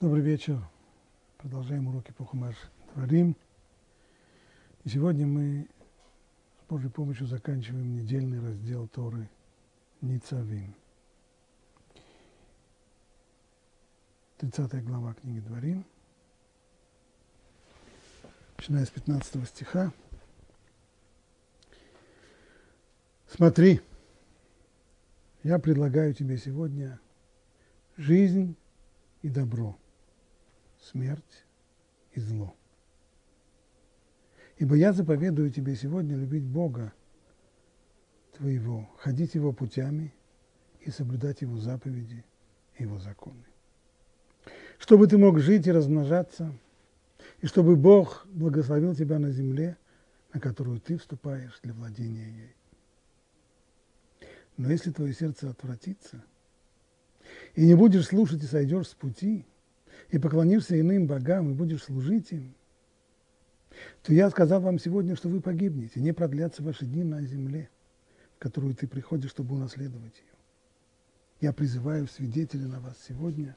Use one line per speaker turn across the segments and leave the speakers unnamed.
Добрый вечер. Продолжаем уроки по Хумаш Творим. И сегодня мы с Божьей помощью заканчиваем недельный раздел Торы Ницавим. 30 глава книги Дворим. Начиная с 15 стиха. Смотри, я предлагаю тебе сегодня жизнь и добро, смерть и зло. Ибо я заповедую тебе сегодня любить Бога твоего, ходить Его путями и соблюдать Его заповеди и Его законы. Чтобы ты мог жить и размножаться, и чтобы Бог благословил тебя на земле, на которую ты вступаешь для владения ей. Но если твое сердце отвратится, и не будешь слушать и сойдешь с пути, и поклонишься иным богам, и будешь служить им, то я сказал вам сегодня, что вы погибнете, не продлятся ваши дни на земле, в которую ты приходишь, чтобы унаследовать ее. Я призываю свидетелей на вас сегодня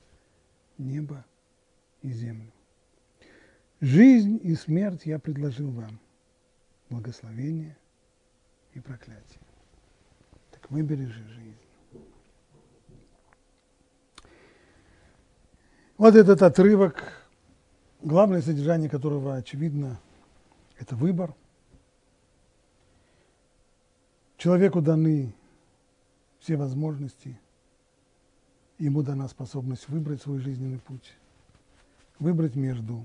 небо и землю. Жизнь и смерть я предложил вам, благословение и проклятие. Выбери же жизнь. Вот этот отрывок, главное содержание которого очевидно, это выбор. Человеку даны все возможности, ему дана способность выбрать свой жизненный путь, выбрать между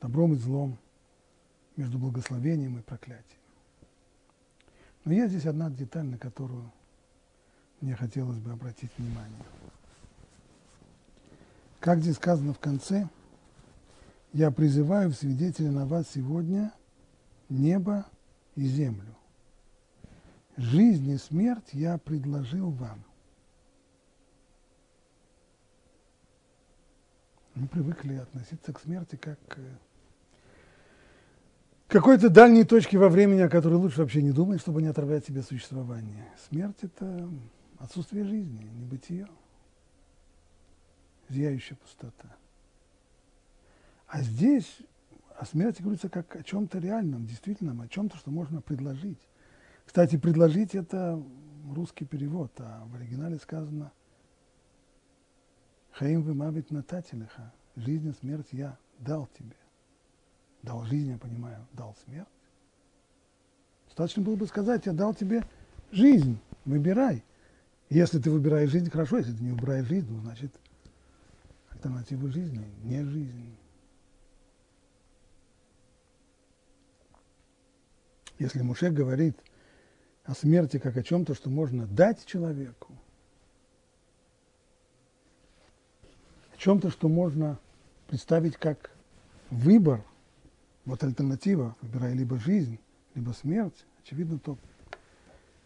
добром и злом, между благословением и проклятием. Но есть здесь одна деталь, на которую мне хотелось бы обратить внимание. Как здесь сказано в конце, я призываю в свидетели на вас сегодня небо и землю. Жизнь и смерть я предложил вам. Мы привыкли относиться к смерти как к какой-то дальней точке во времени, о которой лучше вообще не думать, чтобы не отрывать себе существование. Смерть – это отсутствие жизни, небытие, зияющая пустота. А здесь о смерти говорится как о чем-то реальном, действительном, о чем-то, что можно предложить. Кстати, предложить это русский перевод, а в оригинале сказано Хаим вымавит натателиха, жизнь и смерть я дал тебе. Дал жизнь, я понимаю, дал смерть. Достаточно было бы сказать, я дал тебе жизнь, выбирай. Если ты выбираешь жизнь, хорошо, если ты не выбираешь жизнь, ну, значит, альтернатива жизни не жизнь. Если Муше говорит о смерти как о чем-то, что можно дать человеку, о чем-то, что можно представить как выбор, вот альтернатива, выбирая либо жизнь, либо смерть, очевидно то,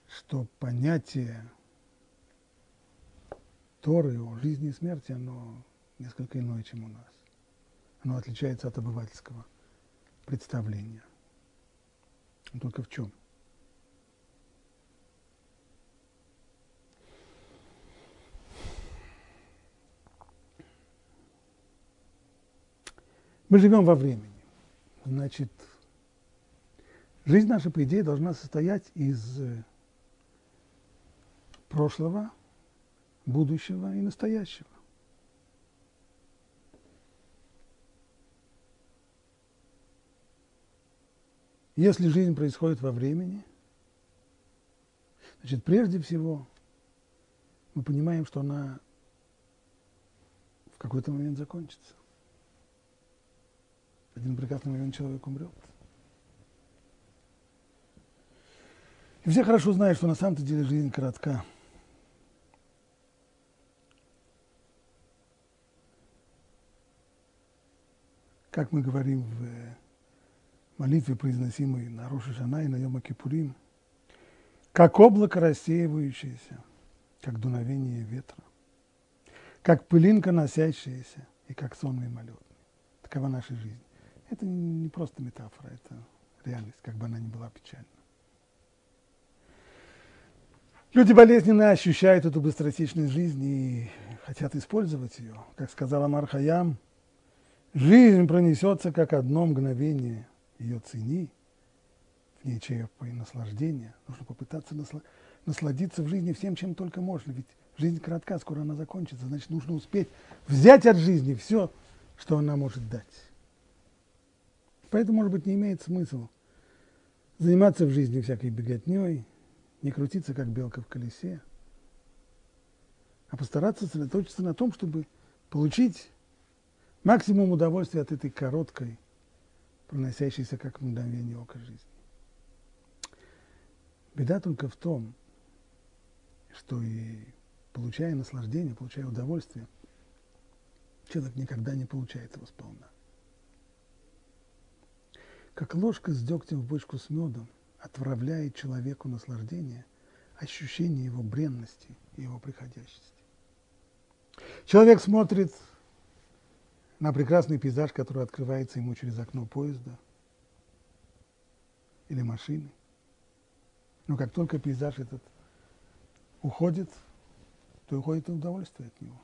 что понятие Торы о жизни и смерти, оно несколько иное, чем у нас. Оно отличается от обывательского представления. Но только в чем? Мы живем во времени. Значит, жизнь наша, по идее, должна состоять из прошлого, будущего и настоящего. Если жизнь происходит во времени, значит, прежде всего мы понимаем, что она в какой-то момент закончится. Один прекрасный момент человек умрет. И все хорошо знают, что на самом-то деле жизнь коротка. как мы говорим в молитве, произносимой на Роша Шана и на Йома Кипурим, как облако рассеивающееся, как дуновение ветра, как пылинка носящаяся и как сон мимолетный. Такова наша жизнь. Это не просто метафора, это реальность, как бы она ни была печальна. Люди болезненно ощущают эту быстротечность жизни и хотят использовать ее. Как сказала Мархаям, Жизнь пронесется, как одно мгновение. Ее цени, в ней черпай наслаждение. Нужно попытаться насладиться в жизни всем, чем только можно. Ведь жизнь коротка, скоро она закончится. Значит, нужно успеть взять от жизни все, что она может дать. Поэтому, может быть, не имеет смысла заниматься в жизни всякой беготней, не крутиться, как белка в колесе, а постараться сосредоточиться на том, чтобы получить максимум удовольствия от этой короткой, проносящейся как мгновение ока жизни. Беда только в том, что и получая наслаждение, получая удовольствие, человек никогда не получает его сполна. Как ложка с дегтем в бочку с медом отправляет человеку наслаждение, ощущение его бренности и его приходящести. Человек смотрит на прекрасный пейзаж, который открывается ему через окно поезда или машины. Но как только пейзаж этот уходит, то уходит и удовольствие от него.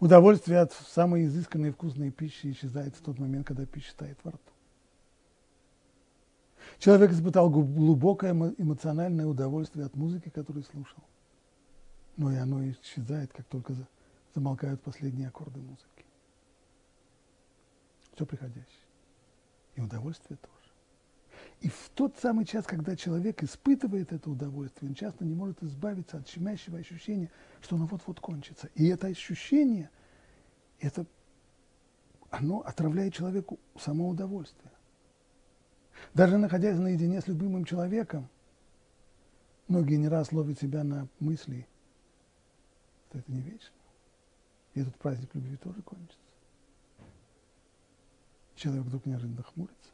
Удовольствие от самой изысканной и вкусной пищи исчезает в тот момент, когда пища стоит во рту. Человек испытал глубокое эмоциональное удовольствие от музыки, которую слушал. Но и оно исчезает, как только замолкают последние аккорды музыки все приходящее. И удовольствие тоже. И в тот самый час, когда человек испытывает это удовольствие, он часто не может избавиться от щемящего ощущения, что оно вот-вот кончится. И это ощущение, это, оно отравляет человеку само удовольствие. Даже находясь наедине с любимым человеком, многие не раз ловят себя на мысли, что это не вечно. И этот праздник любви тоже кончится человек вдруг неожиданно хмурится.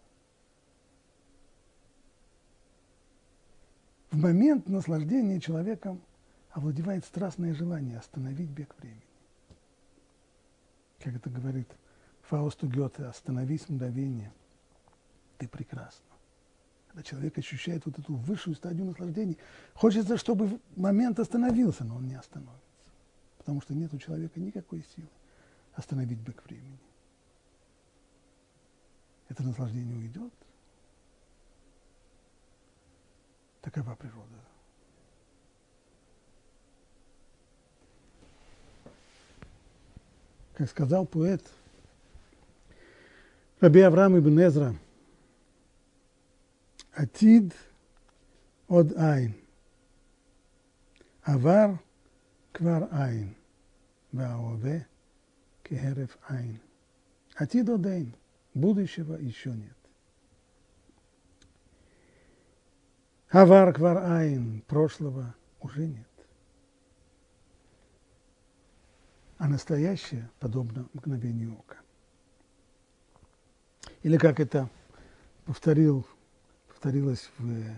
В момент наслаждения человеком овладевает страстное желание остановить бег времени. Как это говорит Фаусту Гёте, остановись мгновение, ты прекрасна. Когда человек ощущает вот эту высшую стадию наслаждения, хочется, чтобы момент остановился, но он не остановится. Потому что нет у человека никакой силы остановить бег времени это наслаждение уйдет. Такова природа. Как сказал поэт Раби Авраам ибн Эзра, עתיד עוד אין, עבר כבר אין, וההווה כהרף עין. עתיד עוד אין – Будущего еще нет. עבר כבר אין, прошлого уже нет. А настоящее подобно мгновению ока. Или как это повторил, повторилось в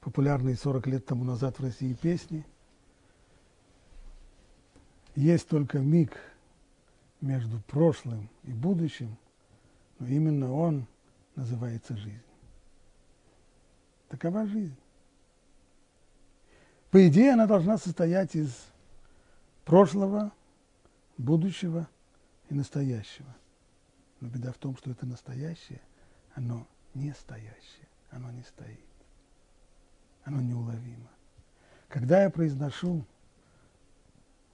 популярной 40 лет тому назад в России песни. Есть только миг между прошлым и будущим – но именно он называется жизнь. Такова жизнь. По идее, она должна состоять из прошлого, будущего и настоящего. Но беда в том, что это настоящее, оно не стоящее, оно не стоит. Оно неуловимо. Когда я произношу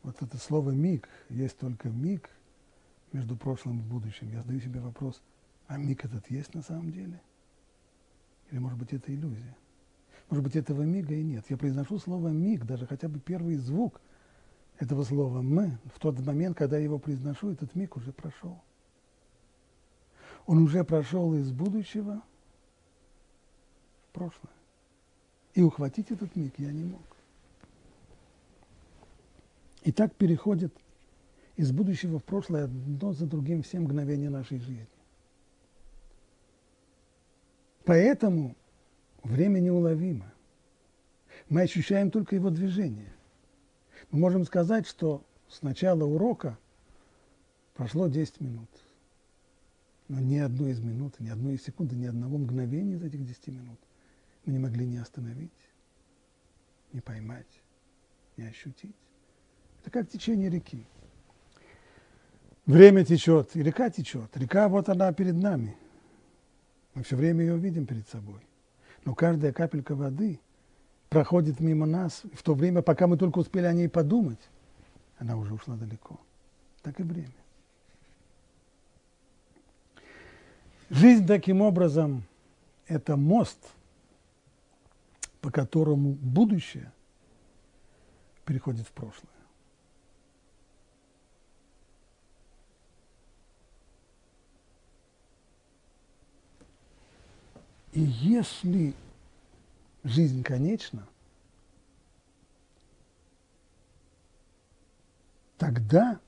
вот это слово «миг», есть только миг между прошлым и будущим, я задаю себе вопрос – а миг этот есть на самом деле? Или, может быть, это иллюзия? Может быть, этого мига и нет. Я произношу слово «миг», даже хотя бы первый звук этого слова «мы», в тот момент, когда я его произношу, этот миг уже прошел. Он уже прошел из будущего в прошлое. И ухватить этот миг я не мог. И так переходит из будущего в прошлое одно за другим все мгновения нашей жизни. Поэтому время неуловимо. Мы ощущаем только его движение. Мы можем сказать, что с начала урока прошло 10 минут. Но ни одной из минут, ни одной из секунды, ни одного мгновения из этих 10 минут мы не могли не остановить, не поймать, не ощутить. Это как течение реки. время течет, и река течет. Река вот она перед нами. Мы все время ее видим перед собой. Но каждая капелька воды проходит мимо нас, в то время, пока мы только успели о ней подумать, она уже ушла далеко. Так и время. Жизнь таким образом – это мост, по которому будущее переходит в прошлое. И если жизнь конечна, тогда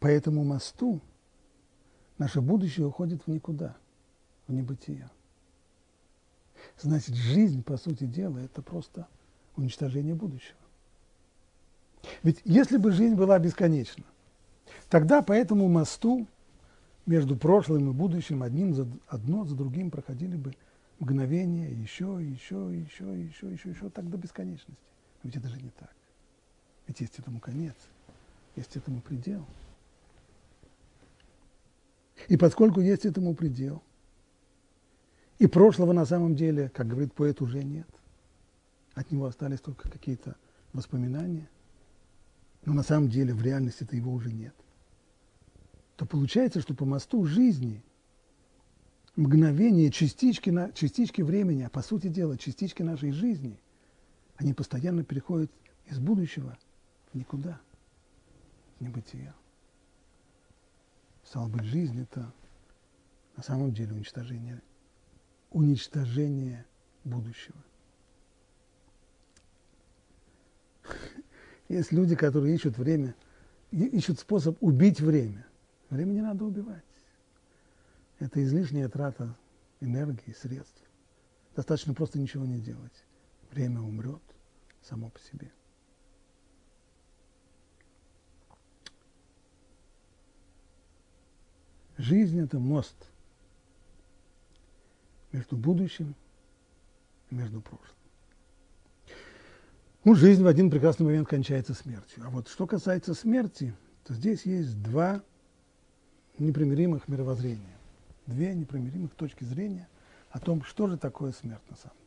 по этому мосту наше будущее уходит в никуда, в небытие. Значит, жизнь, по сути дела, это просто уничтожение будущего. Ведь если бы жизнь была бесконечна, тогда по этому мосту между прошлым и будущим одним за, одно за другим проходили бы мгновение, еще, еще, еще, еще, еще, еще, так до бесконечности. Но ведь это же не так. Ведь есть этому конец, есть этому предел. И поскольку есть этому предел, и прошлого на самом деле, как говорит поэт, уже нет, от него остались только какие-то воспоминания, но на самом деле в реальности это его уже нет, то получается, что по мосту жизни – мгновения, частички, на, частички времени, а по сути дела частички нашей жизни, они постоянно переходят из будущего в никуда, в небытие. Стало быть, жизнь – это на самом деле уничтожение, уничтожение будущего. Есть люди, которые ищут время, ищут способ убить время. Время не надо убивать. Это излишняя трата энергии, средств. Достаточно просто ничего не делать. Время умрет само по себе. Жизнь – это мост между будущим и между прошлым. Ну, жизнь в один прекрасный момент кончается смертью. А вот что касается смерти, то здесь есть два непримиримых мировоззрения две непримиримых точки зрения о том, что же такое смерть на самом деле.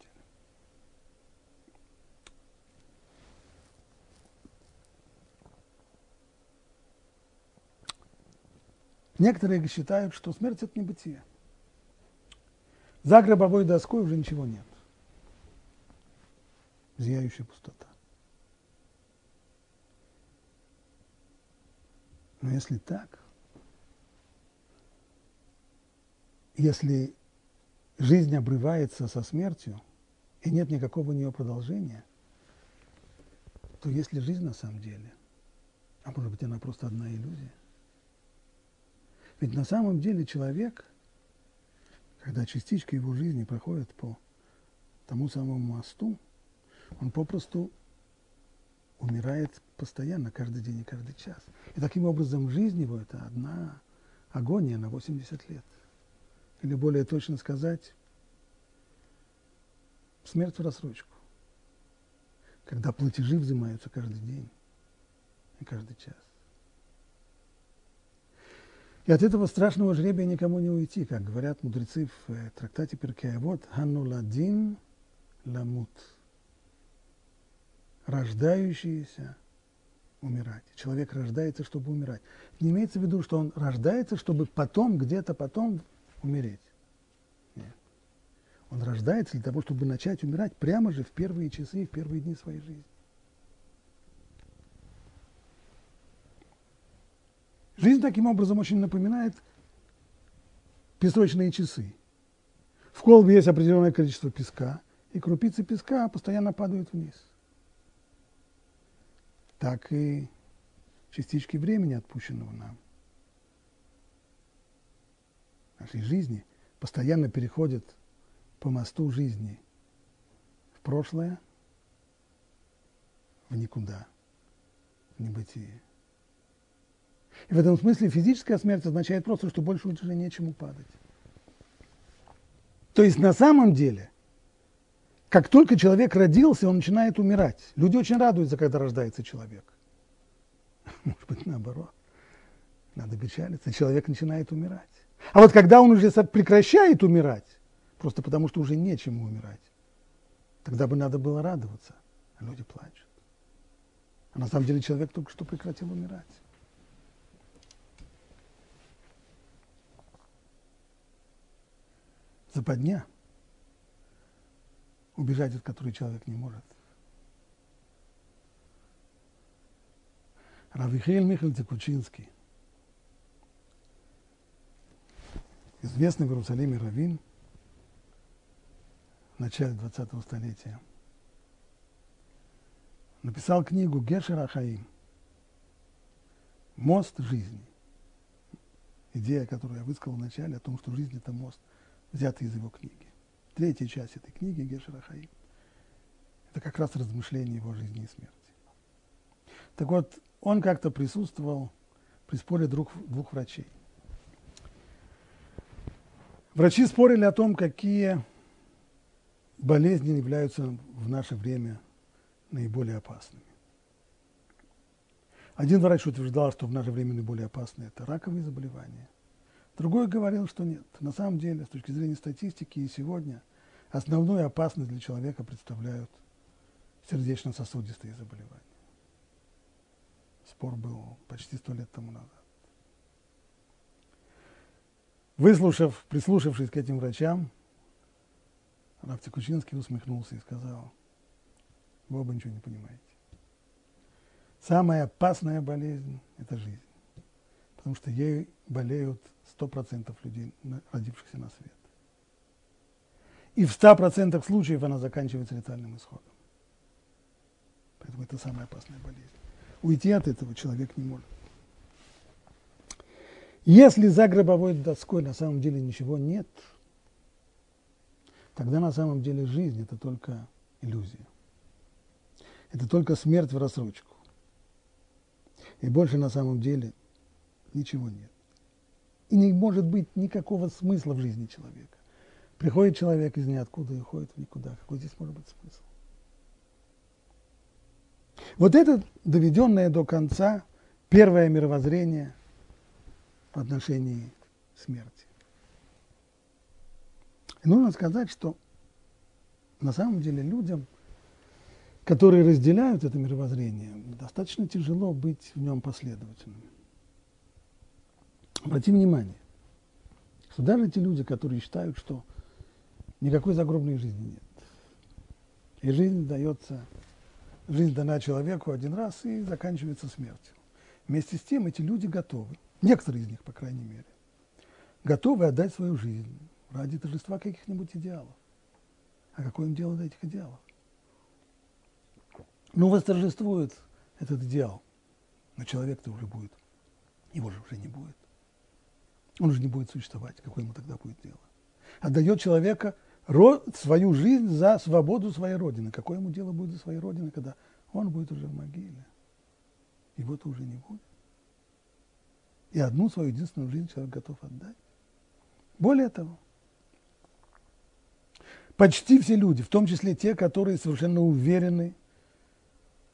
Некоторые считают, что смерть – это небытие. За гробовой доской уже ничего нет. Зияющая пустота. Но если так, если жизнь обрывается со смертью и нет никакого у нее продолжения, то есть ли жизнь на самом деле? А может быть, она просто одна иллюзия? Ведь на самом деле человек, когда частичка его жизни проходит по тому самому мосту, он попросту умирает постоянно, каждый день и каждый час. И таким образом жизнь его – это одна агония на 80 лет или более точно сказать, смерть в рассрочку, когда платежи взимаются каждый день и каждый час. И от этого страшного жребия никому не уйти, как говорят мудрецы в э, трактате Вот «Хануладин ламут» – рождающиеся умирать. Человек рождается, чтобы умирать. Не имеется в виду, что он рождается, чтобы потом, где-то потом умереть. Нет. Он рождается для того, чтобы начать умирать прямо же в первые часы, в первые дни своей жизни. Жизнь таким образом очень напоминает песочные часы. В колбе есть определенное количество песка, и крупицы песка постоянно падают вниз. Так и частички времени, отпущенного нам. Нашей жизни постоянно переходят по мосту жизни в прошлое, в никуда, в небытие. И в этом смысле физическая смерть означает просто, что больше уже нечему падать. То есть на самом деле, как только человек родился, он начинает умирать. Люди очень радуются, когда рождается человек. Может быть, наоборот. надо печалиться, человек начинает умирать. А вот когда он уже прекращает умирать, просто потому что уже нечему умирать, тогда бы надо было радоваться, а люди плачут. А на самом деле человек только что прекратил умирать. Западня, убежать от которой человек не может. Равихель Михаил Текучинский, известный в Иерусалиме раввин в начале 20-го столетия, написал книгу Гешер Ахаим «Мост жизни». Идея, которую я высказал в начале, о том, что жизнь – это мост, взята из его книги. Третья часть этой книги Гешер Ахаим – это как раз размышление его жизни и смерти. Так вот, он как-то присутствовал при споре двух, двух врачей. Врачи спорили о том, какие болезни являются в наше время наиболее опасными. Один врач утверждал, что в наше время наиболее опасны это раковые заболевания. Другой говорил, что нет. На самом деле, с точки зрения статистики и сегодня, основную опасность для человека представляют сердечно-сосудистые заболевания. Спор был почти сто лет тому назад. Выслушав, прислушавшись к этим врачам, Раф Кучинский усмехнулся и сказал, вы оба ничего не понимаете. Самая опасная болезнь – это жизнь, потому что ей болеют 100% людей, родившихся на свет. И в 100% случаев она заканчивается летальным исходом. Поэтому это самая опасная болезнь. Уйти от этого человек не может. Если за гробовой доской на самом деле ничего нет, тогда на самом деле жизнь – это только иллюзия. Это только смерть в рассрочку. И больше на самом деле ничего нет. И не может быть никакого смысла в жизни человека. Приходит человек из ниоткуда и уходит в никуда. Какой здесь может быть смысл? Вот это доведенное до конца первое мировоззрение в отношении смерти. И нужно сказать, что на самом деле людям, которые разделяют это мировоззрение, достаточно тяжело быть в нем последовательными. Обрати внимание, что даже те люди, которые считают, что никакой загробной жизни нет, и жизнь дается Жизнь дана человеку один раз и заканчивается смертью. Вместе с тем эти люди готовы, некоторые из них, по крайней мере, готовы отдать свою жизнь ради торжества каких-нибудь идеалов. А какое им дело до этих идеалов? Ну, восторжествует этот идеал, но человек-то уже будет, его же уже не будет. Он уже не будет существовать, какое ему тогда будет дело? Отдает человека свою жизнь за свободу своей Родины. Какое ему дело будет за своей Родины, когда он будет уже в могиле? Его-то уже не будет. И одну свою единственную жизнь человек готов отдать. Более того, почти все люди, в том числе те, которые совершенно уверены,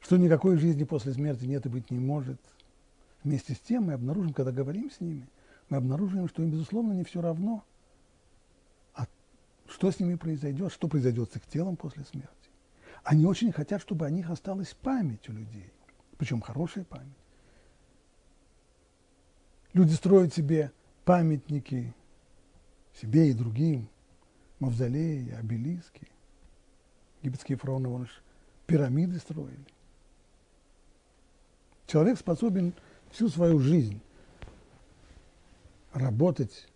что никакой жизни после смерти нет и быть не может, вместе с тем мы обнаружим, когда говорим с ними, мы обнаруживаем, что им, безусловно, не все равно – что с ними произойдет, что произойдет с их телом после смерти. Они очень хотят, чтобы о них осталась память у людей, причем хорошая память. Люди строят себе памятники себе и другим, мавзолеи, обелиски. Египетские фараоны вон пирамиды строили. Человек способен всю свою жизнь работать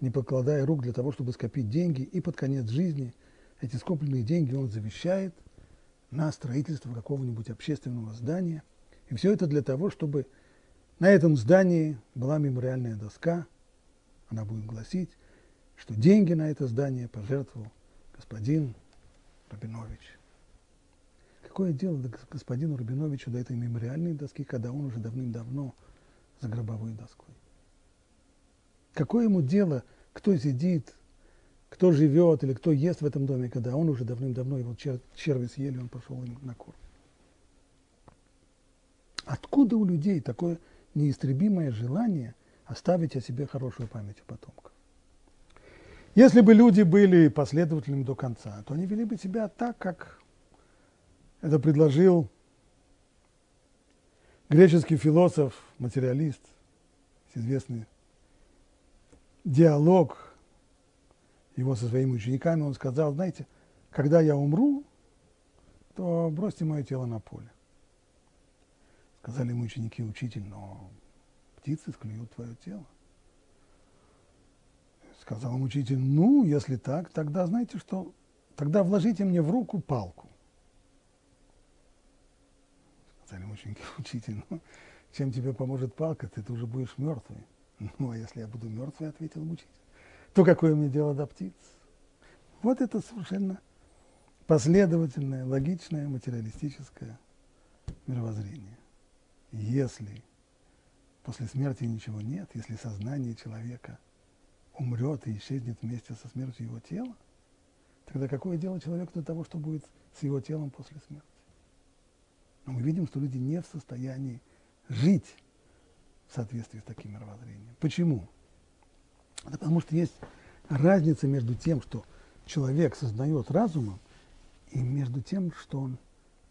не покладая рук для того, чтобы скопить деньги, и под конец жизни эти скопленные деньги он завещает на строительство какого-нибудь общественного здания. И все это для того, чтобы на этом здании была мемориальная доска, она будет гласить, что деньги на это здание пожертвовал господин Рабинович. Какое дело господину Рабиновичу до этой мемориальной доски, когда он уже давным-давно за гробовой доской? Какое ему дело, кто сидит, кто живет или кто ест в этом доме, когда он уже давным-давно его чер черви съели, он пошел им на корм. Откуда у людей такое неистребимое желание оставить о себе хорошую память у потомков. Если бы люди были последовательными до конца, то они вели бы себя так, как это предложил греческий философ, материалист, известный диалог его со своими учениками. Он сказал, знаете, когда я умру, то бросьте мое тело на поле. Сказали ему ученики, учитель, но птицы склюют твое тело. Сказал ему учитель, ну, если так, тогда знаете что, тогда вложите мне в руку палку. Сказали ему ученики, учитель, ну, чем тебе поможет палка, ты, ты уже будешь мертвый. Ну, а если я буду мертвый, ответил учитель, то какое мне дело до птиц? Вот это совершенно последовательное, логичное, материалистическое мировоззрение. Если после смерти ничего нет, если сознание человека умрет и исчезнет вместе со смертью его тела, тогда какое дело человеку до того, что будет с его телом после смерти? Но мы видим, что люди не в состоянии жить в соответствии с таким мировоззрением. Почему? Это потому что есть разница между тем, что человек сознает разумом, и между тем, что он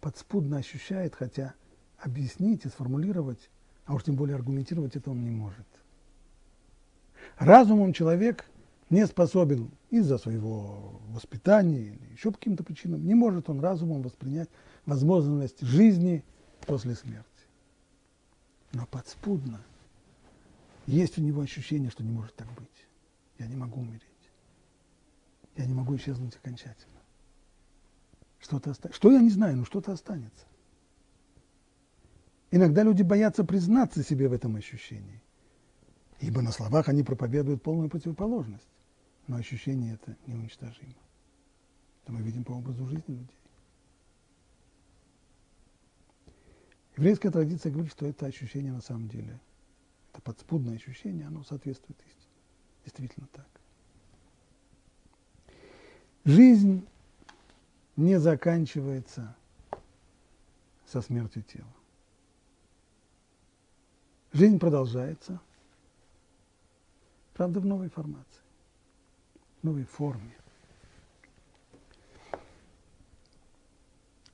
подспудно ощущает, хотя объяснить и сформулировать, а уж тем более аргументировать это он не может. Разумом человек не способен из-за своего воспитания или еще по каким-то причинам, не может он разумом воспринять возможность жизни после смерти. Но подспудно есть у него ощущение, что не может так быть. Я не могу умереть. Я не могу исчезнуть окончательно. Что-то останется. Что я не знаю, но что-то останется. Иногда люди боятся признаться себе в этом ощущении. Ибо на словах они проповедуют полную противоположность. Но ощущение это неуничтожимо. Это мы видим по образу жизни людей. Еврейская традиция говорит, что это ощущение на самом деле, это подспудное ощущение, оно соответствует истине. Действительно так. Жизнь не заканчивается со смертью тела. Жизнь продолжается, правда, в новой формации, в новой форме.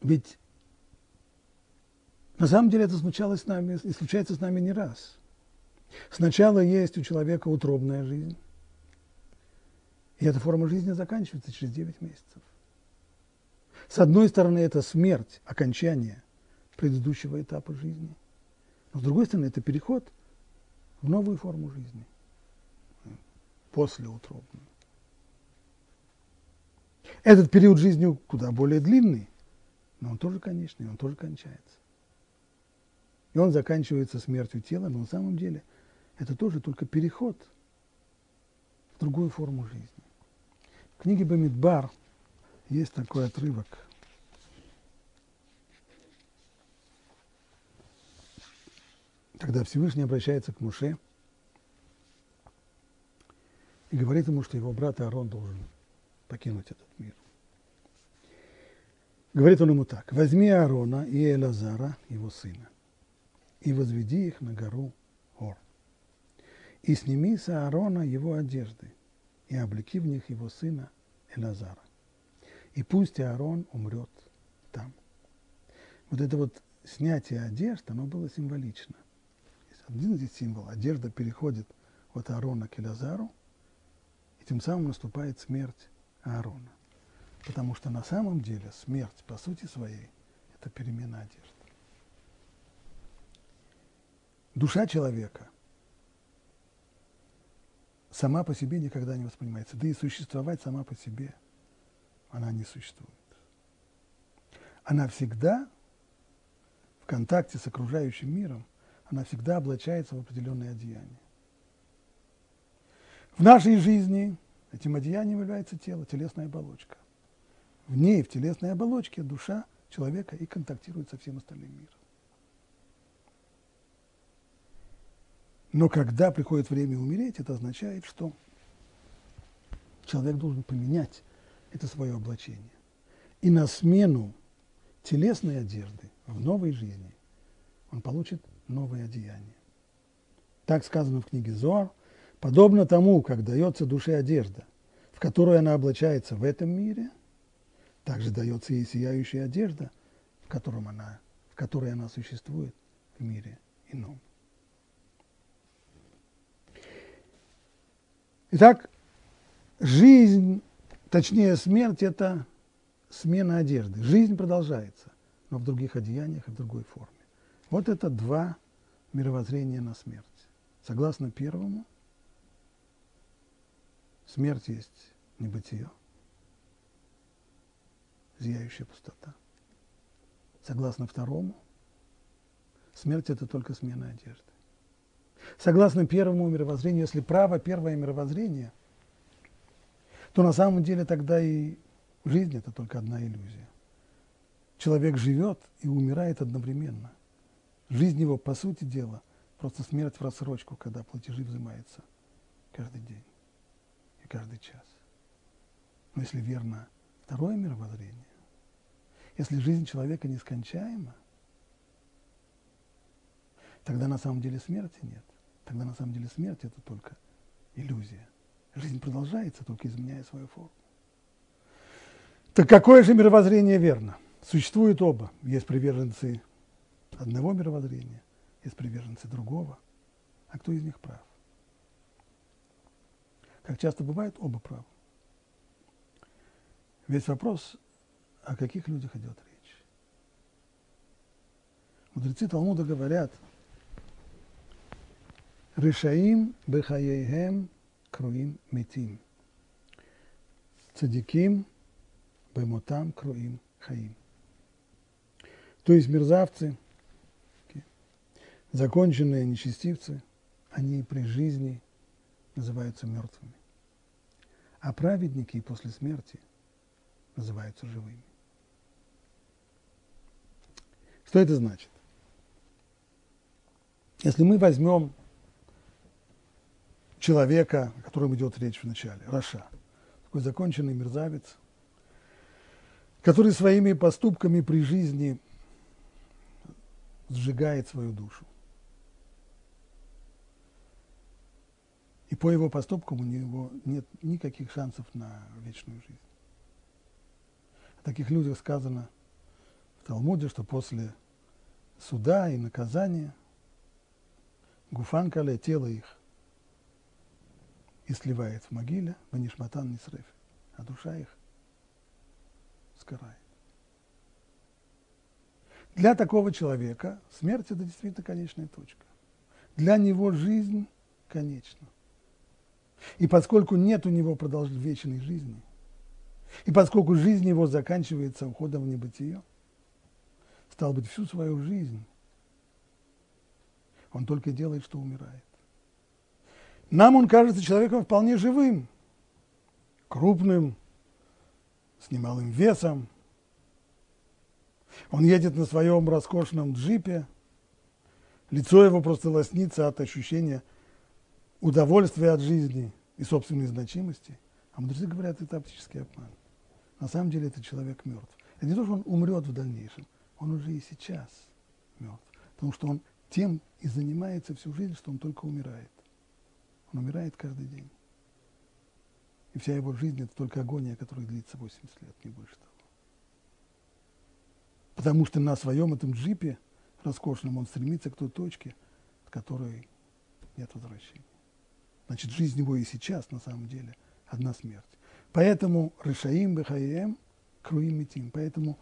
Ведь на самом деле это случалось с нами и случается с нами не раз. Сначала есть у человека утробная жизнь, и эта форма жизни заканчивается через 9 месяцев. С одной стороны, это смерть, окончание предыдущего этапа жизни. Но с другой стороны, это переход в новую форму жизни, после утробную. Этот период жизни куда более длинный, но он тоже конечный, он тоже кончается. И он заканчивается смертью тела, но на самом деле это тоже только переход в другую форму жизни. В книге Бамидбар есть такой отрывок. Когда Всевышний обращается к Муше и говорит ему, что его брат Аарон должен покинуть этот мир. Говорит он ему так, возьми Аарона и Элазара, его сына, и возведи их на гору Ор. И сними с Аарона его одежды, и облеки в них его сына Элазара. И пусть Аарон умрет там. Вот это вот снятие одежды, оно было символично. Один здесь символ. Одежда переходит от Аарона к Элазару, и тем самым наступает смерть Аарона. Потому что на самом деле смерть, по сути своей, это перемена одежды. душа человека сама по себе никогда не воспринимается. Да и существовать сама по себе она не существует. Она всегда в контакте с окружающим миром, она всегда облачается в определенные одеяния. В нашей жизни этим одеянием является тело, телесная оболочка. В ней, в телесной оболочке, душа человека и контактирует со всем остальным миром. Но когда приходит время умереть, это означает, что человек должен поменять это свое облачение. И на смену телесной одежды в новой жизни он получит новое одеяние. Так сказано в книге Зоар. Подобно тому, как дается душе одежда, в которую она облачается в этом мире, также дается ей сияющая одежда, в, котором она, в которой она существует в мире ином. Итак, жизнь, точнее смерть – это смена одежды. Жизнь продолжается, но в других одеяниях и в другой форме. Вот это два мировоззрения на смерть. Согласно первому, смерть есть небытие, зияющая пустота. Согласно второму, смерть – это только смена одежды. Согласно первому мировоззрению, если право первое мировоззрение, то на самом деле тогда и жизнь – это только одна иллюзия. Человек живет и умирает одновременно. Жизнь его, по сути дела, просто смерть в рассрочку, когда платежи взимаются каждый день и каждый час. Но если верно второе мировоззрение, если жизнь человека нескончаема, тогда на самом деле смерти нет. Тогда на самом деле смерть – это только иллюзия. Жизнь продолжается, только изменяя свою форму. Так какое же мировоззрение верно? Существует оба. Есть приверженцы одного мировоззрения, есть приверженцы другого. А кто из них прав? Как часто бывает, оба правы. Весь вопрос, о каких людях идет речь. Мудрецы Талмуда говорят, Ришаим бехаейхем круим метим. Цадиким бемотам круим хаим. То есть мерзавцы, законченные нечестивцы, они при жизни называются мертвыми. А праведники после смерти называются живыми. Что это значит? Если мы возьмем человека, о котором идет речь в начале, Раша, такой законченный мерзавец, который своими поступками при жизни сжигает свою душу. И по его поступкам у него нет никаких шансов на вечную жизнь. О таких людях сказано в Талмуде, что после суда и наказания гуфанкале, тело их, и сливает в могиле, ванишматан не срыв, а душа их сгорает. Для такого человека смерть – это действительно конечная точка. Для него жизнь конечна. И поскольку нет у него вечной жизни, и поскольку жизнь его заканчивается уходом в небытие, стал быть, всю свою жизнь он только делает, что умирает. Нам он кажется человеком вполне живым, крупным, с немалым весом. Он едет на своем роскошном джипе, лицо его просто лоснится от ощущения удовольствия от жизни и собственной значимости. А мудрецы говорят, это оптический обман. На самом деле это человек мертв. Это не то, что он умрет в дальнейшем, он уже и сейчас мертв. Потому что он тем и занимается всю жизнь, что он только умирает. Он умирает каждый день. И вся его жизнь – это только агония, которая длится 80 лет, не больше того. Потому что на своем этом джипе роскошном он стремится к той точке, от которой нет возвращения. Значит, жизнь его и сейчас, на самом деле, одна смерть. Поэтому Рышаим Бехаем Круим Митим. Поэтому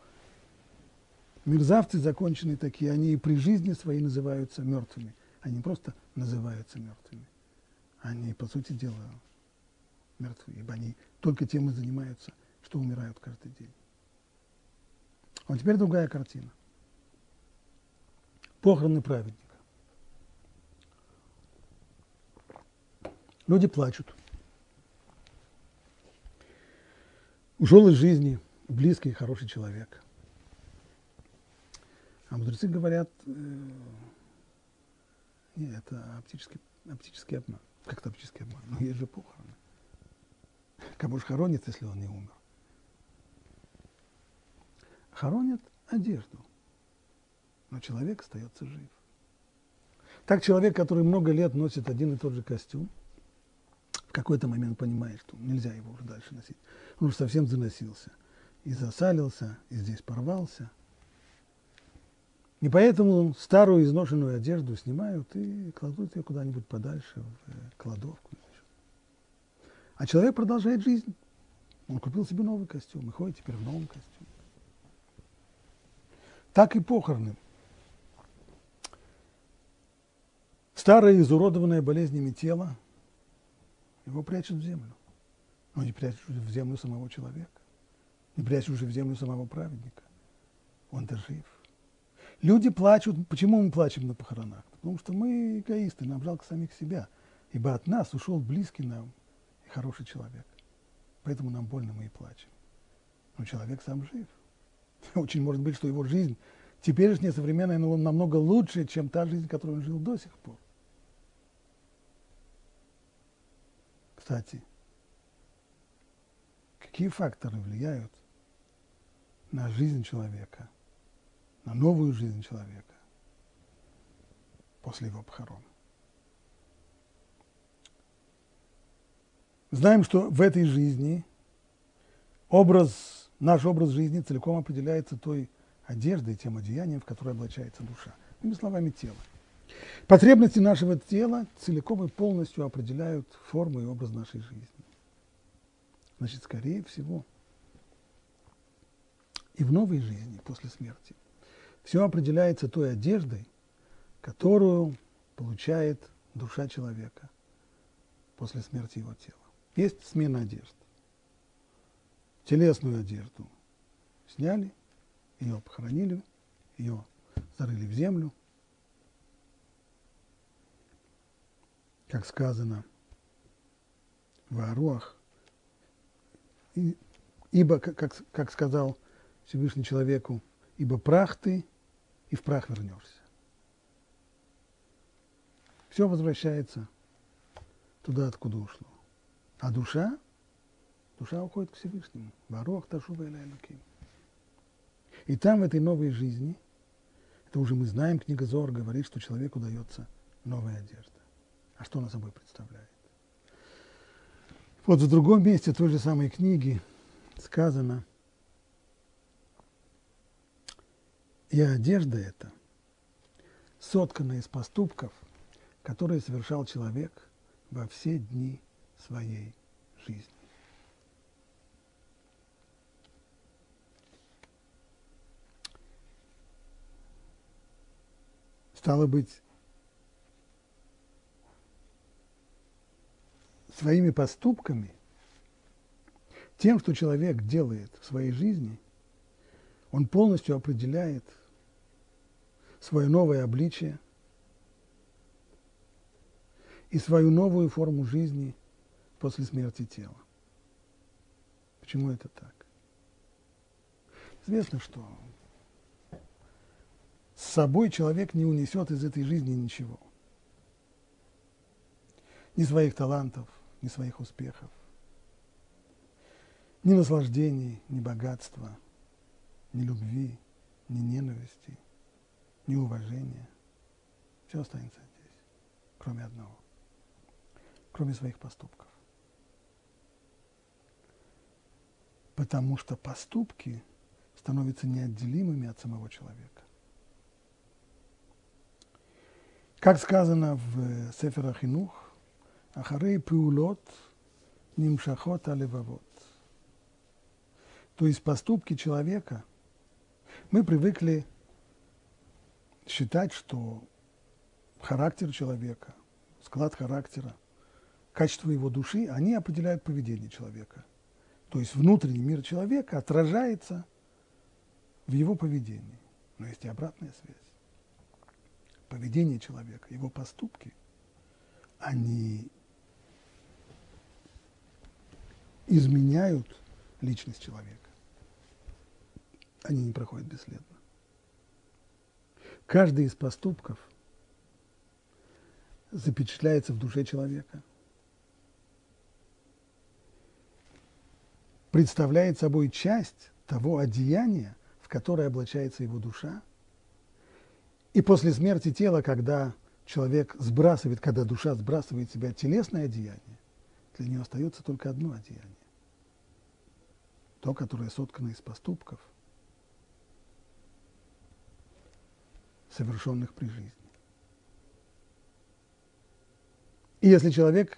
мерзавцы законченные такие, они и при жизни своей называются мертвыми. Они просто называются мертвыми они, по сути дела, мертвы, ибо они только тем и занимаются, что умирают каждый день. А теперь другая картина. Похороны праведника. Люди плачут. Ушел из жизни близкий и хороший человек. А мудрецы говорят, э, нет, это оптический, оптический обман. Как то оптический обман? Ну, есть же похороны. Кого же хоронит, если он не умер? Хоронят одежду, но человек остается жив. Так человек, который много лет носит один и тот же костюм, какой-то момент понимает, что нельзя его уже дальше носить. Он уже совсем заносился. И засалился, и здесь порвался. И поэтому старую изношенную одежду снимают и кладут ее куда-нибудь подальше, в э, кладовку. А человек продолжает жизнь. Он купил себе новый костюм и ходит теперь в новом костюме. Так и похороны. Старое изуродованное болезнями тело, его прячут в землю. Но не прячут в землю самого человека. Не прячут уже в землю самого праведника. Он-то жив. Люди плачут. Почему мы плачем на похоронах? Потому что мы эгоисты, нам жалко самих себя. Ибо от нас ушел близкий нам и хороший человек. Поэтому нам больно, мы и плачем. Но человек сам жив. Очень может быть, что его жизнь теперешняя, современная, но он намного лучше, чем та жизнь, которую он жил до сих пор. Кстати, какие факторы влияют на жизнь человека, на новую жизнь человека после его похорон? Знаем, что в этой жизни образ, наш образ жизни целиком определяется той одеждой, тем одеянием, в которое облачается душа. Иными словами, тело. Потребности нашего тела целиком и полностью определяют форму и образ нашей жизни. Значит, скорее всего, и в новой жизни, после смерти, все определяется той одеждой, которую получает душа человека после смерти его тела. Есть смена одежд. Телесную одежду сняли, ее похоронили, ее зарыли в землю. Как сказано в Аруах, и, ибо, как, как сказал Всевышний человеку, ибо прах ты, и в прах вернешься. Все возвращается туда, откуда ушло. А душа, душа уходит к Всевышнему. Барох Ташува Илайлуким. И там, в этой новой жизни, это уже мы знаем, книга Зор говорит, что человеку дается новая одежда. А что она собой представляет? Вот в другом месте той же самой книги сказано, и одежда эта соткана из поступков, которые совершал человек во все дни своей жизни. Стало быть, своими поступками, тем, что человек делает в своей жизни, он полностью определяет свое новое обличие и свою новую форму жизни после смерти тела. Почему это так? Известно, что с собой человек не унесет из этой жизни ничего. Ни своих талантов, ни своих успехов, ни наслаждений, ни богатства, ни любви, ни ненависти, ни уважения. Все останется здесь, кроме одного, кроме своих поступков. потому что поступки становятся неотделимыми от самого человека. Как сказано в Сефера Хинух, Ахарей пиулот нимшахот алевавот. То есть поступки человека, мы привыкли считать, что характер человека, склад характера, качество его души, они определяют поведение человека – то есть внутренний мир человека отражается в его поведении. Но есть и обратная связь. Поведение человека, его поступки, они изменяют личность человека. Они не проходят бесследно. Каждый из поступков запечатляется в душе человека – представляет собой часть того одеяния, в которое облачается его душа. И после смерти тела, когда человек сбрасывает, когда душа сбрасывает себя телесное одеяние, для нее остается только одно одеяние. То, которое соткано из поступков, совершенных при жизни. И если человек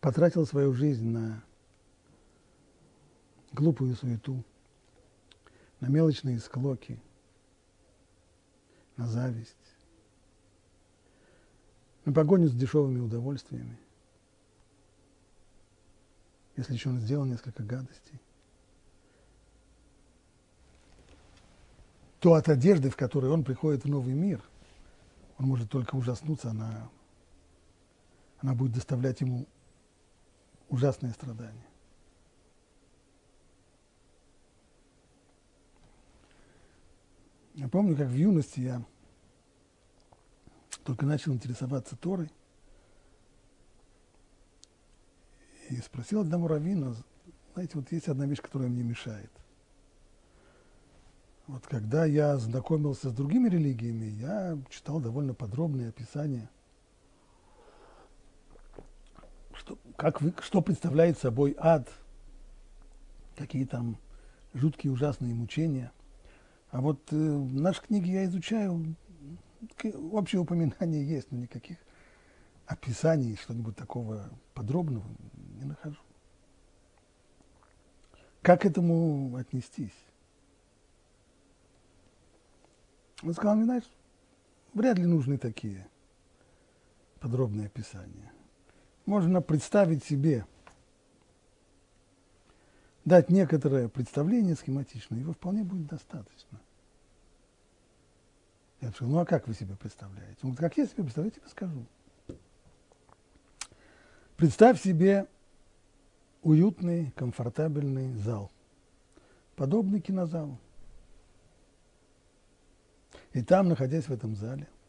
потратил свою жизнь на глупую суету, на мелочные склоки, на зависть, на погоню с дешевыми удовольствиями, если еще он сделал несколько гадостей, то от одежды, в которой он приходит в новый мир, он может только ужаснуться, она она будет доставлять ему ужасные страдания. Я помню, как в юности я только начал интересоваться Торой и спросил одного раввина, знаете, вот есть одна вещь, которая мне мешает. Вот когда я знакомился с другими религиями, я читал довольно подробные описания – что, как вы, что представляет собой ад, какие там жуткие ужасные мучения. А вот э, в нашей книге я изучаю, общее упоминание есть, но никаких описаний, что-нибудь такого подробного не нахожу. Как к этому отнестись? Он сказал мне, знаешь, вряд ли нужны такие подробные описания можно представить себе, дать некоторое представление схематичное, его вполне будет достаточно. Я сказал, ну а как вы себе представляете? Он говорит, как я себе представляю, я тебе скажу. Представь себе уютный, комфортабельный зал, подобный кинозалу. И там, находясь в этом зале –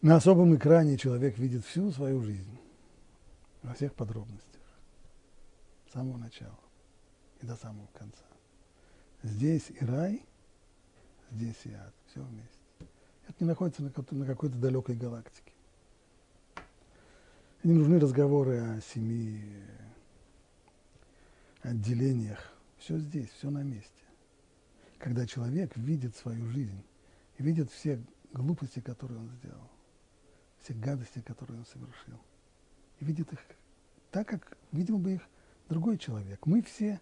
На особом экране человек видит всю свою жизнь во всех подробностях, с самого начала и до самого конца. Здесь и рай, здесь и ад, все вместе. Это не находится на какой-то, далекой галактике. Не нужны разговоры о семи отделениях. Все здесь, все на месте. Когда человек видит свою жизнь видит все глупости, которые он сделал все гадости, которые он совершил. И видит их так, как видел бы их другой человек. Мы все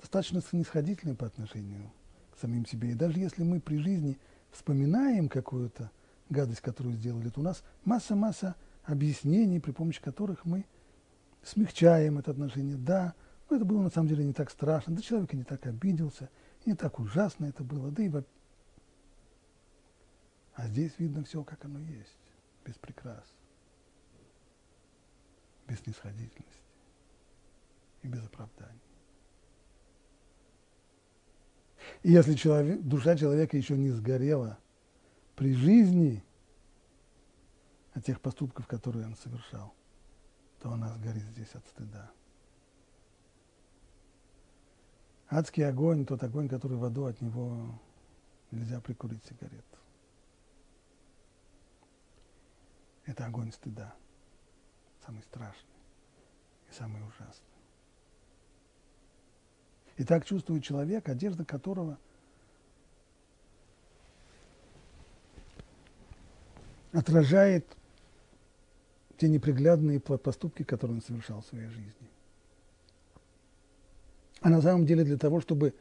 достаточно снисходительны по отношению к самим себе. И даже если мы при жизни вспоминаем какую-то гадость, которую сделали, то у нас масса-масса объяснений, при помощи которых мы смягчаем это отношение. Да, но это было на самом деле не так страшно, да человек не так обиделся, не так ужасно это было, да и... А здесь видно все, как оно есть. Без прикрас, без снисходительности. И без оправданий. И если человек, душа человека еще не сгорела при жизни от тех поступков, которые он совершал, то она сгорит здесь от стыда. Адский огонь, тот огонь, который в аду, от него нельзя прикурить сигарету. это огонь стыда, самый страшный и самый ужасный. И так чувствует человек, одежда которого отражает те неприглядные поступки, которые он совершал в своей жизни. А на самом деле для того, чтобы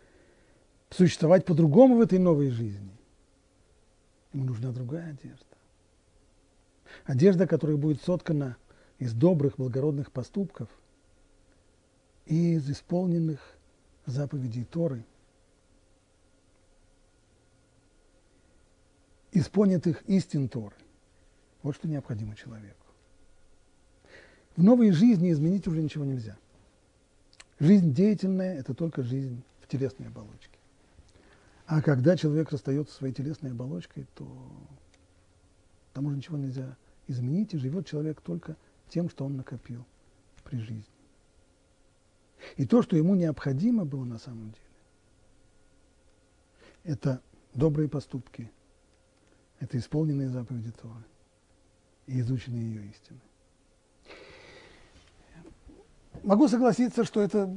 существовать по-другому в этой новой жизни, ему нужна другая одежда. Одежда, которая будет соткана из добрых, благородных поступков и из исполненных заповедей Торы, из понятых истин Торы. Вот что необходимо человеку. В новой жизни изменить уже ничего нельзя. Жизнь деятельная – это только жизнь в телесной оболочке. А когда человек расстается своей телесной оболочкой, то там уже ничего нельзя изменить, и живет человек только тем, что он накопил при жизни. И то, что ему необходимо было на самом деле, это добрые поступки, – это исполненные заповеди Торы и изученные ее истины. Могу согласиться, что это,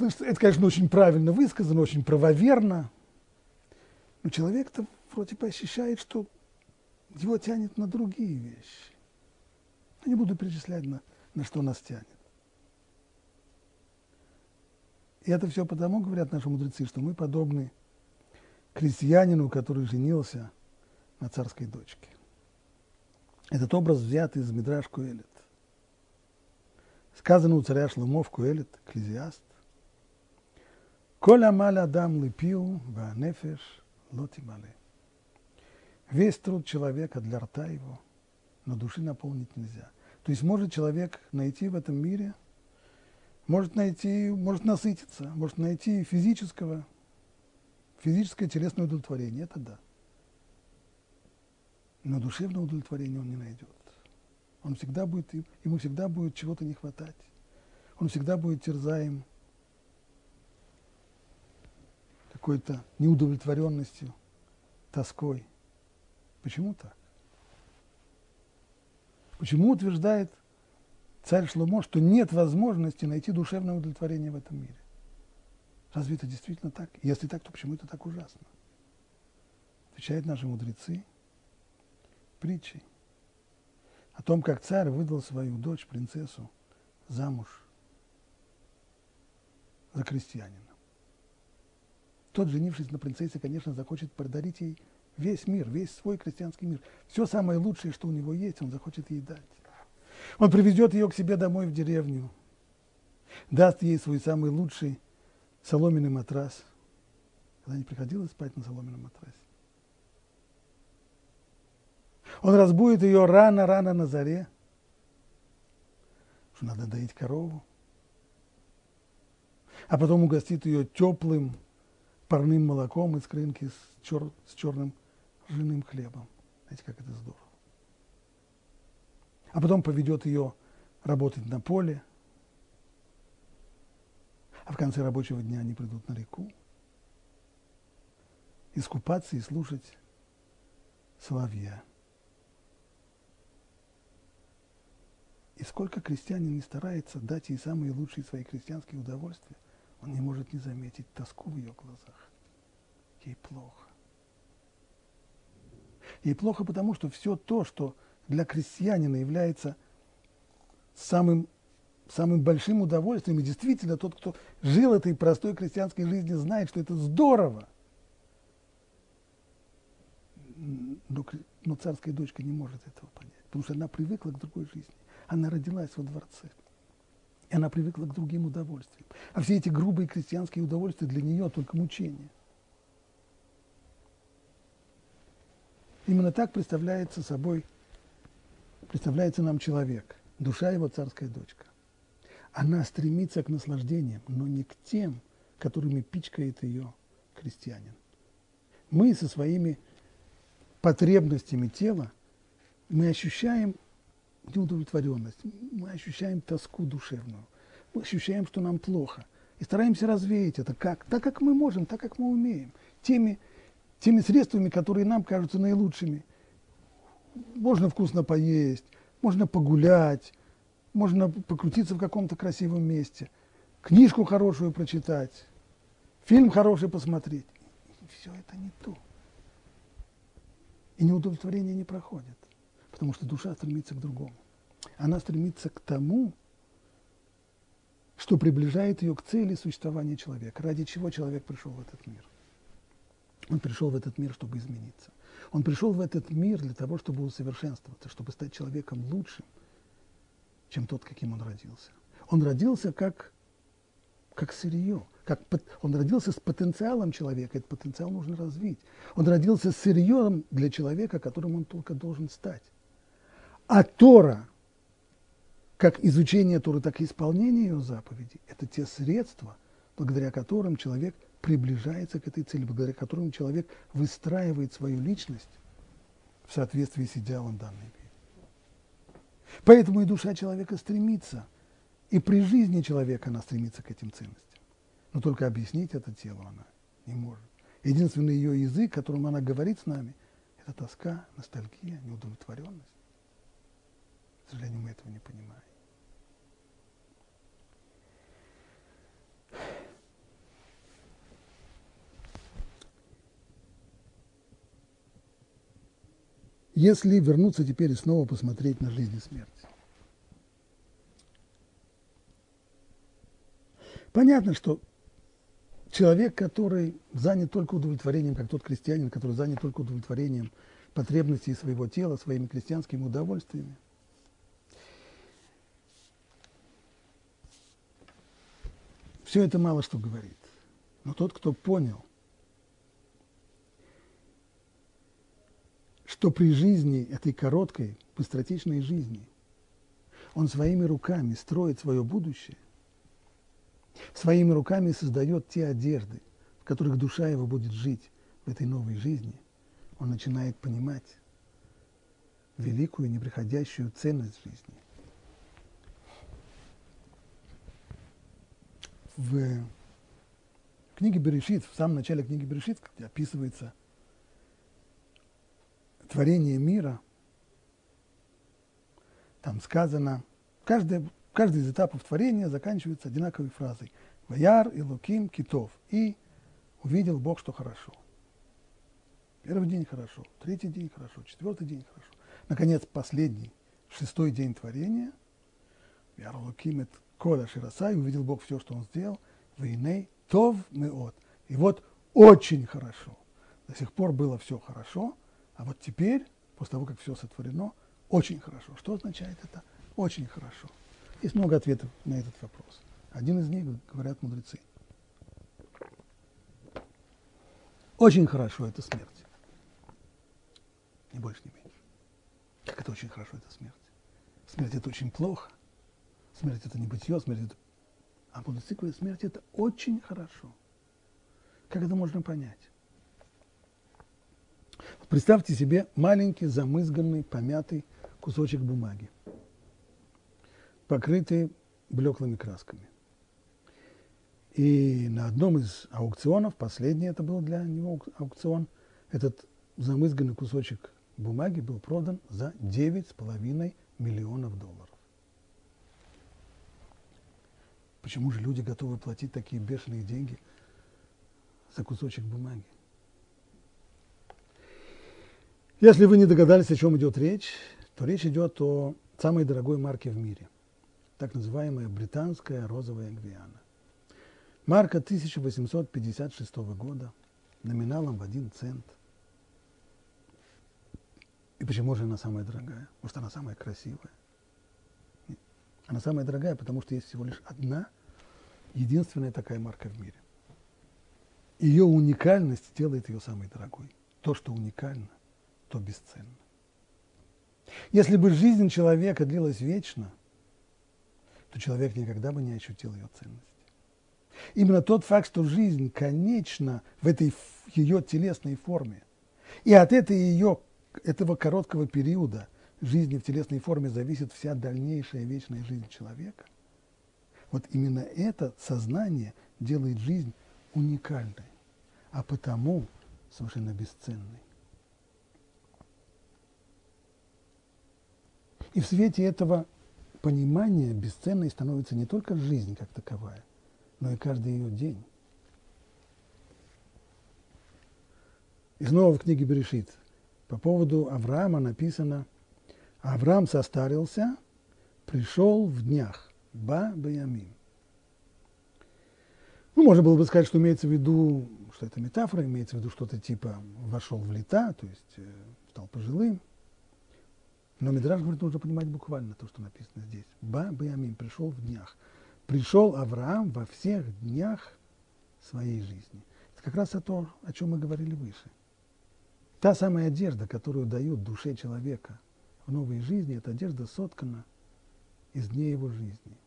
это, конечно, очень правильно высказано, очень правоверно, но человек-то вроде бы ощущает, что его тянет на другие вещи. Я не буду перечислять, на, на что нас тянет. И это все потому, говорят наши мудрецы, что мы подобны крестьянину, который женился на царской дочке. Этот образ взят из Мидраш Куэлет. Сказано у царя Шломо в Куэлет, экклезиаст, «Коля лепил, ва нефеш лоти мале». Весь труд человека для рта его, но души наполнить нельзя. То есть может человек найти в этом мире, может найти, может насытиться, может найти физического, физическое телесное удовлетворение, это да. Но душевного удовлетворения он не найдет. Он всегда будет, ему всегда будет чего-то не хватать. Он всегда будет терзаем какой-то неудовлетворенностью, тоской. Почему так? Почему утверждает царь Шломо, что нет возможности найти душевное удовлетворение в этом мире? Разве это действительно так? Если так, то почему это так ужасно? Отвечают наши мудрецы притчей о том, как царь выдал свою дочь, принцессу, замуж за крестьянина. Тот, женившись на принцессе, конечно, захочет подарить ей весь мир, весь свой крестьянский мир. Все самое лучшее, что у него есть, он захочет ей дать. Он привезет ее к себе домой в деревню, даст ей свой самый лучший соломенный матрас. Когда не приходилось спать на соломенном матрасе. Он разбудит ее рано-рано на заре, что надо доить корову, а потом угостит ее теплым парным молоком из крынки с, чер, с черным ржаным хлебом. Знаете, как это здорово. А потом поведет ее работать на поле, а в конце рабочего дня они придут на реку, искупаться и слушать соловья. И сколько крестьянин не старается дать ей самые лучшие свои крестьянские удовольствия, он не может не заметить тоску в ее глазах. Ей плохо. Ей плохо потому, что все то, что для крестьянина является самым, самым большим удовольствием, и действительно тот, кто жил этой простой крестьянской жизнью, знает, что это здорово. Но, но царская дочка не может этого понять, потому что она привыкла к другой жизни. Она родилась во дворце. И она привыкла к другим удовольствиям. А все эти грубые крестьянские удовольствия для нее только мучения. Именно так представляется собой, представляется нам человек, душа его царская дочка. Она стремится к наслаждениям, но не к тем, которыми пичкает ее крестьянин. Мы со своими потребностями тела, мы ощущаем неудовлетворенность, мы ощущаем тоску душевную, мы ощущаем, что нам плохо. И стараемся развеять это как? Так, как мы можем, так, как мы умеем. Теми теми средствами, которые нам кажутся наилучшими. Можно вкусно поесть, можно погулять, можно покрутиться в каком-то красивом месте, книжку хорошую прочитать, фильм хороший посмотреть. И все это не то. И неудовлетворение не проходит, потому что душа стремится к другому. Она стремится к тому, что приближает ее к цели существования человека, ради чего человек пришел в этот мир. Он пришел в этот мир, чтобы измениться. Он пришел в этот мир для того, чтобы усовершенствоваться, чтобы стать человеком лучшим, чем тот, каким он родился. Он родился как, как сырье. Как, он родился с потенциалом человека, этот потенциал нужно развить. Он родился с сырьем для человека, которым он только должен стать. А Тора, как изучение Торы, так и исполнение ее заповедей, это те средства, благодаря которым человек приближается к этой цели, благодаря которому человек выстраивает свою личность в соответствии с идеалом данной мире. Поэтому и душа человека стремится, и при жизни человека она стремится к этим ценностям. Но только объяснить это телу она не может. Единственный ее язык, которым она говорит с нами, Это тоска, ностальгия, неудовлетворенность. К сожалению, мы этого не понимаем. Если вернуться теперь и снова посмотреть на жизнь и смерть. Понятно, что человек, который занят только удовлетворением, как тот крестьянин, который занят только удовлетворением потребностей своего тела, своими крестьянскими удовольствиями, все это мало что говорит. Но тот, кто понял, что при жизни, этой короткой, быстротечной жизни, он своими руками строит свое будущее, своими руками создает те одежды, в которых душа его будет жить в этой новой жизни, он начинает понимать великую неприходящую ценность жизни. В книге Берешит, в самом начале книги Берешит, где описывается творение мира, там сказано, каждый Каждый из этапов творения заканчивается одинаковой фразой «Ваяр и Луким китов» и «Увидел Бог, что хорошо». Первый день хорошо, третий день хорошо, четвертый день хорошо. Наконец, последний, шестой день творения. «Ваяр Луким это Коля Широса» и увидел Бог все, что он сделал. «Вейней тов меот». И вот очень хорошо. До сих пор было все хорошо, а вот теперь, после того, как все сотворено, очень хорошо. Что означает это? Очень хорошо. Есть много ответов на этот вопрос. Один из них говорят мудрецы. Очень хорошо это смерть. Ни больше, ни меньше. Как это очень хорошо, это смерть. Смерть это очень плохо. Смерть это не бытие, смерть это... А говорят, смерть это очень хорошо. Как это можно понять? Представьте себе маленький, замызганный, помятый кусочек бумаги покрыты блеклыми красками. И на одном из аукционов, последний это был для него аукцион, этот замызганный кусочек бумаги был продан за 9,5 миллионов долларов. Почему же люди готовы платить такие бешеные деньги за кусочек бумаги? Если вы не догадались, о чем идет речь, то речь идет о самой дорогой марке в мире так называемая британская розовая гвиана. Марка 1856 года, номиналом в один цент. И почему же она самая дорогая? Потому что она самая красивая. Она самая дорогая, потому что есть всего лишь одна, единственная такая марка в мире. Ее уникальность делает ее самой дорогой. То, что уникально, то бесценно. Если бы жизнь человека длилась вечно – то человек никогда бы не ощутил ее ценности. Именно тот факт, что жизнь конечна в этой ее телесной форме, и от этой ее, этого короткого периода жизни в телесной форме зависит вся дальнейшая вечная жизнь человека, вот именно это сознание делает жизнь уникальной, а потому совершенно бесценной. И в свете этого понимание бесценной становится не только жизнь как таковая, но и каждый ее день. И снова в книге Берешит по поводу Авраама написано, Авраам состарился, пришел в днях, ба баямим. Ну, можно было бы сказать, что имеется в виду, что это метафора, имеется в виду что-то типа вошел в лета, то есть э, стал пожилым – но Мидраш говорит, нужно понимать буквально то, что написано здесь. Ба Баямин пришел в днях. Пришел Авраам во всех днях своей жизни. Это как раз о том, о чем мы говорили выше. Та самая одежда, которую дают душе человека в новой жизни, эта одежда соткана из дней его жизни.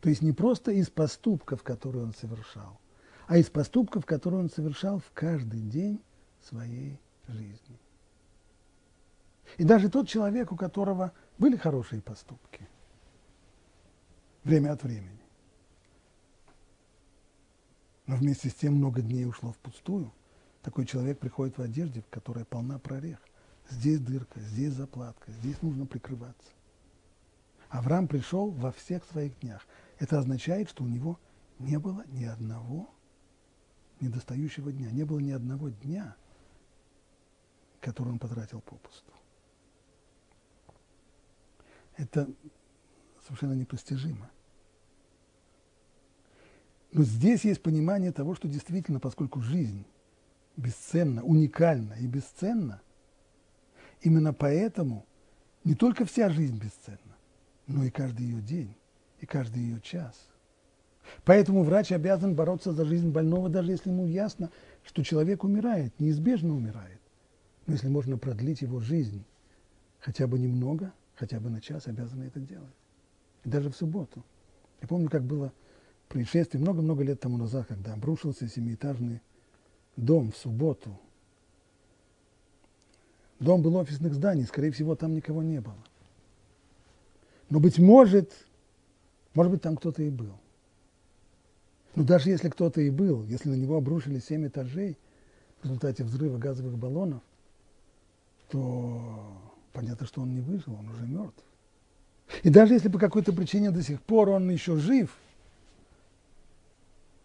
То есть не просто из поступков, которые он совершал, а из поступков, которые он совершал в каждый день своей жизни. И даже тот человек, у которого были хорошие поступки, время от времени, но вместе с тем много дней ушло впустую, такой человек приходит в одежде, которая полна прорех. Здесь дырка, здесь заплатка, здесь нужно прикрываться. Авраам пришел во всех своих днях. Это означает, что у него не было ни одного недостающего дня, не было ни одного дня, который он потратил попусту. Это совершенно непостижимо. Но здесь есть понимание того, что действительно, поскольку жизнь бесценна, уникальна и бесценна, именно поэтому не только вся жизнь бесценна, но и каждый ее день, и каждый ее час. Поэтому врач обязан бороться за жизнь больного, даже если ему ясно, что человек умирает, неизбежно умирает. Но если можно продлить его жизнь хотя бы немного, хотя бы на час, обязаны это делать. И даже в субботу. Я помню, как было происшествие много-много лет тому назад, когда обрушился семиэтажный дом в субботу. Дом был офисных зданий, скорее всего, там никого не было. Но, быть может, может быть, там кто-то и был. Но даже если кто-то и был, если на него обрушили семь этажей в результате взрыва газовых баллонов, то понятно, что он не выжил, он уже мертв. И даже если по какой-то причине до сих пор он еще жив,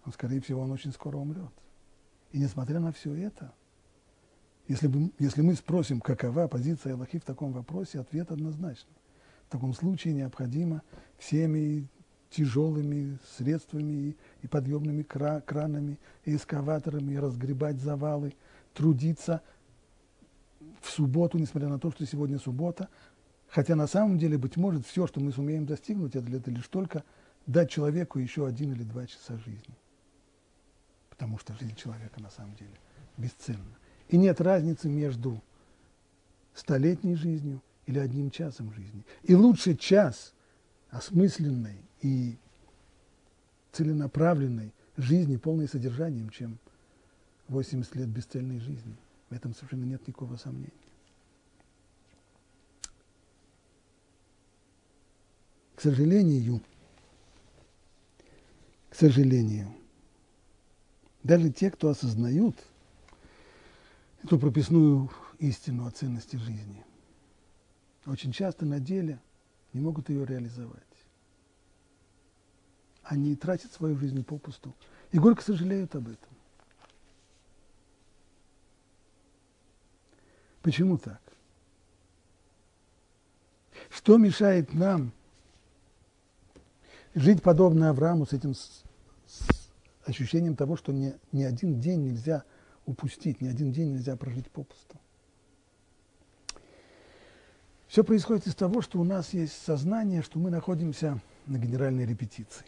он, скорее всего, он очень скоро умрет. И несмотря на все это, если, бы, если мы спросим, какова позиция Аллахи в таком вопросе, ответ однозначный. В таком случае необходимо всеми тяжелыми средствами и подъемными кранами, и эскаваторами разгребать завалы, трудиться в субботу, несмотря на то, что сегодня суббота. Хотя на самом деле, быть может, все, что мы сумеем достигнуть, это, это лишь только дать человеку еще один или два часа жизни. Потому что жизнь человека на самом деле бесценна. И нет разницы между столетней жизнью или одним часом жизни. И лучше час осмысленной и целенаправленной жизни, полной содержанием, чем 80 лет бесцельной жизни. В этом совершенно нет никакого сомнения. К сожалению, к сожалению, даже те, кто осознают эту прописную истину о ценности жизни, очень часто на деле не могут ее реализовать они тратят свою жизнь попусту. И горько сожалеют об этом. Почему так? Что мешает нам жить подобно Аврааму с этим с, ощущением того, что ни, ни один день нельзя упустить, ни один день нельзя прожить попусту? Все происходит из того, что у нас есть сознание, что мы находимся на генеральной репетиции.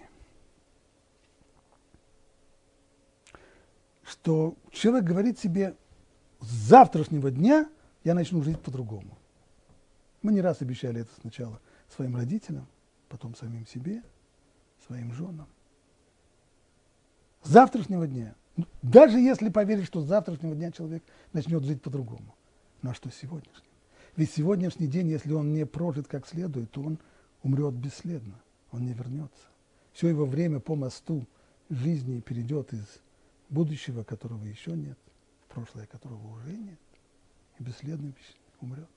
что человек говорит себе, с завтрашнего дня я начну жить по-другому. Мы не раз обещали это сначала своим родителям, потом самим себе, своим женам. С завтрашнего дня, даже если поверить, что с завтрашнего дня человек начнет жить по-другому. Ну а что сегодняшний? Ведь сегодняшний день, если он не прожит как следует, то он умрет бесследно, он не вернется. Все его время по мосту жизни перейдет из будущего, которого еще нет, в прошлое, которого уже нет, и бесследно умрет.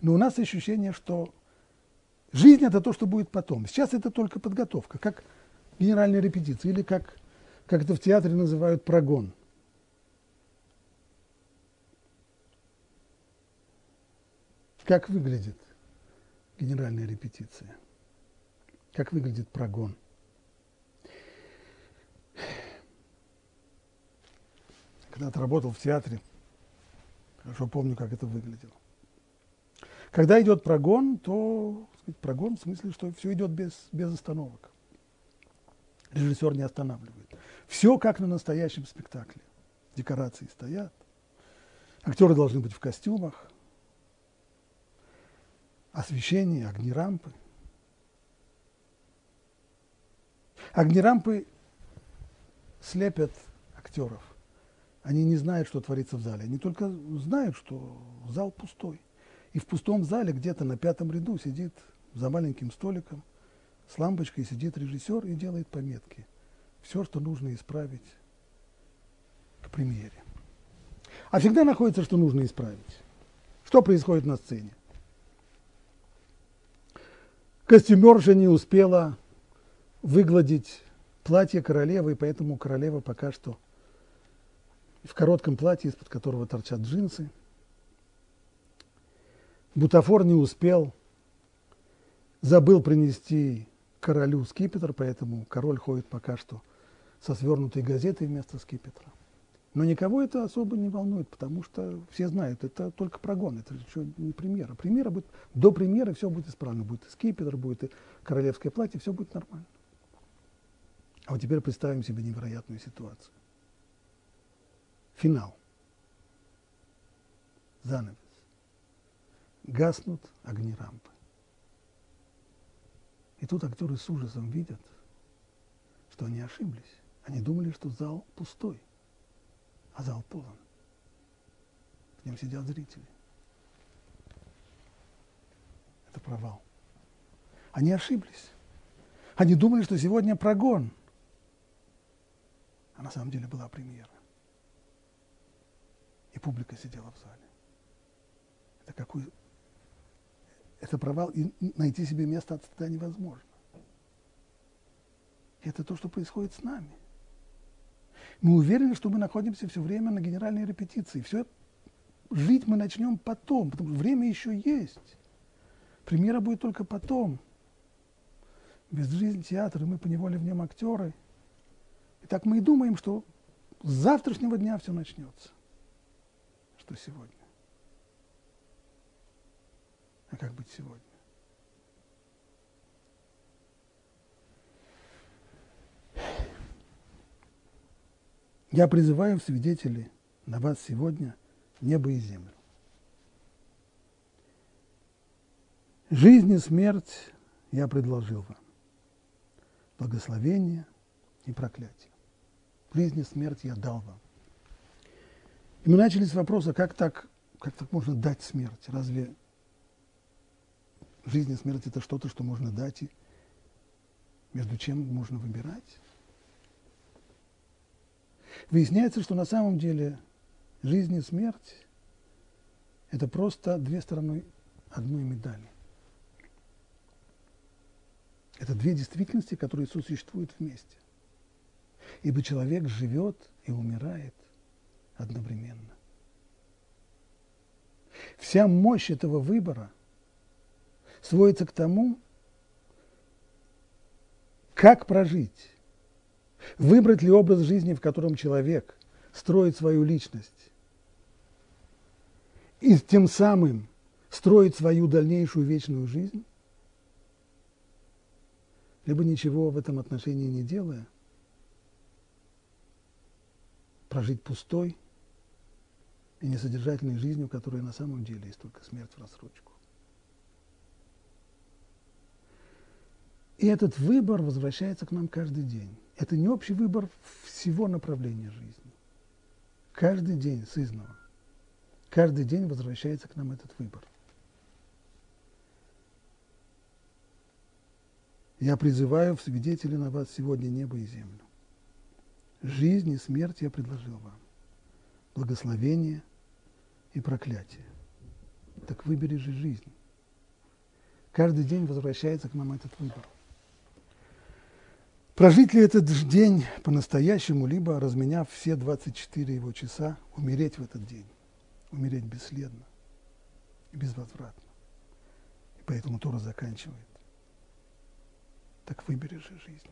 Но у нас ощущение, что жизнь – это то, что будет потом. Сейчас это только подготовка, как генеральная репетиция, или как, как это в театре называют прогон. Как выглядит генеральная репетиция? Как выглядит прогон? когда-то работал в театре, хорошо помню, как это выглядело. Когда идет прогон, то сказать, прогон в смысле, что все идет без, без остановок. Режиссер не останавливает. Все как на настоящем спектакле. Декорации стоят, актеры должны быть в костюмах, освещение, огни рампы. Огни рампы слепят актеров. Они не знают, что творится в зале. Они только знают, что зал пустой. И в пустом зале где-то на пятом ряду сидит за маленьким столиком с лампочкой сидит режиссер и делает пометки. Все, что нужно исправить премьере. А всегда находится, что нужно исправить. Что происходит на сцене? Костюмерша не успела выгладить платье королевы, и поэтому королева пока что в коротком платье, из-под которого торчат джинсы. Бутафор не успел, забыл принести королю скипетр, поэтому король ходит пока что со свернутой газетой вместо скипетра. Но никого это особо не волнует, потому что все знают, это только прогон, это еще не премьера. Премьера будет, до премьеры все будет исправно, будет и скипетр, будет и королевское платье, все будет нормально. А вот теперь представим себе невероятную ситуацию. Финал. Занавес. Гаснут огни рампы. И тут актеры с ужасом видят, что они ошиблись. Они думали, что зал пустой а зал полон. В нем сидят зрители. Это провал. Они ошиблись. Они думали, что сегодня прогон. А на самом деле была премьера. И публика сидела в зале. Это какой... Это провал, и найти себе место от стыда невозможно. И это то, что происходит с нами. Мы уверены, что мы находимся все время на генеральной репетиции. Все жить мы начнем потом, потому что время еще есть. Премьера будет только потом. Без жизни театра, мы поневоле в нем актеры. И так мы и думаем, что с завтрашнего дня все начнется. Что сегодня? А как быть сегодня? Я призываю в свидетели на вас сегодня небо и землю. Жизнь и смерть я предложил вам. Благословение и проклятие. Жизнь и смерть я дал вам. И мы начали с вопроса, как так, как так можно дать смерть? Разве жизнь и смерть это что-то, что можно дать и между чем можно выбирать? Выясняется, что на самом деле жизнь и смерть – это просто две стороны одной медали. Это две действительности, которые существуют вместе. Ибо человек живет и умирает одновременно. Вся мощь этого выбора сводится к тому, как прожить Выбрать ли образ жизни, в котором человек строит свою личность, и тем самым строить свою дальнейшую вечную жизнь, либо ничего в этом отношении не делая, прожить пустой и несодержательной жизнью, которая на самом деле есть только смерть в рассрочку. И этот выбор возвращается к нам каждый день. Это не общий выбор всего направления жизни. Каждый день сызного. Каждый день возвращается к нам этот выбор. Я призываю в свидетели на вас сегодня небо и землю. Жизнь и смерть я предложил вам. Благословение и проклятие. Так выбери же жизнь. Каждый день возвращается к нам этот выбор. Прожить ли этот день по-настоящему, либо, разменяв все 24 его часа, умереть в этот день, умереть бесследно и безвозвратно. И поэтому Тора заканчивает. Так выбери же жизнь.